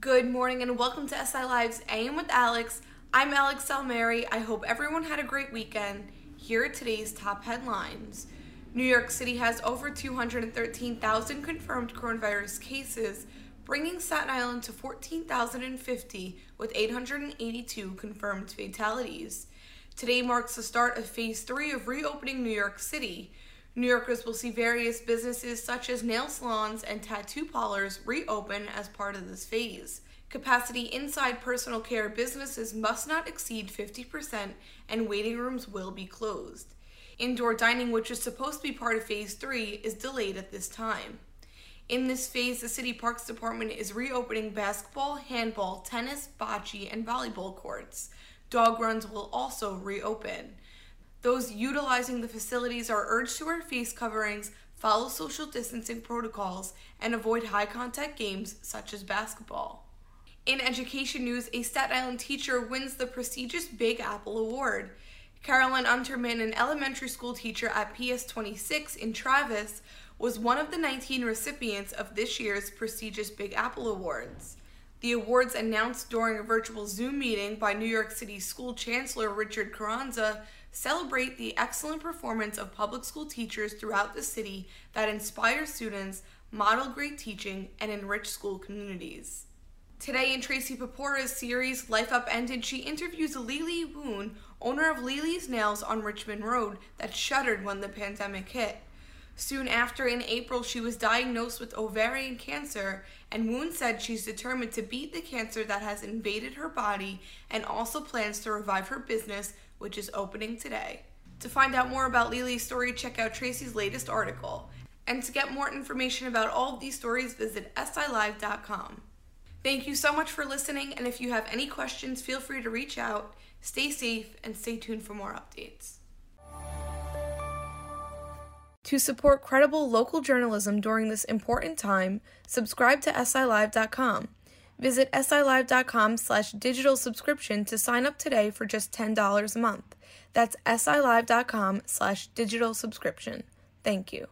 Good morning and welcome to SI Live's AM with Alex. I'm Alex Salmieri. I hope everyone had a great weekend. Here are today's top headlines. New York City has over 213,000 confirmed coronavirus cases, bringing Staten Island to 14,050 with 882 confirmed fatalities. Today marks the start of phase three of reopening New York City. New Yorkers will see various businesses such as nail salons and tattoo parlors reopen as part of this phase. Capacity inside personal care businesses must not exceed 50%, and waiting rooms will be closed. Indoor dining, which is supposed to be part of Phase 3, is delayed at this time. In this phase, the City Parks Department is reopening basketball, handball, tennis, bocce, and volleyball courts. Dog runs will also reopen. Those utilizing the facilities are urged to wear face coverings, follow social distancing protocols, and avoid high contact games such as basketball. In education news, a Staten Island teacher wins the prestigious Big Apple Award. Carolyn Unterman, an elementary school teacher at PS 26 in Travis, was one of the 19 recipients of this year's prestigious Big Apple Awards. The awards announced during a virtual Zoom meeting by New York City School Chancellor Richard Carranza celebrate the excellent performance of public school teachers throughout the city that inspire students, model great teaching, and enrich school communities. Today in Tracy Porpora's series Life Upended, she interviews Lily Woon, owner of Lily's Nails on Richmond Road, that shuttered when the pandemic hit. Soon after, in April, she was diagnosed with ovarian cancer, and Woon said she's determined to beat the cancer that has invaded her body and also plans to revive her business, which is opening today. To find out more about Lily's story, check out Tracy's latest article. And to get more information about all of these stories, visit silive.com. Thank you so much for listening, and if you have any questions, feel free to reach out. Stay safe and stay tuned for more updates. To support credible local journalism during this important time, subscribe to silive.com. Visit silive.com slash digital subscription to sign up today for just $10 a month. That's silive.com slash digital subscription. Thank you.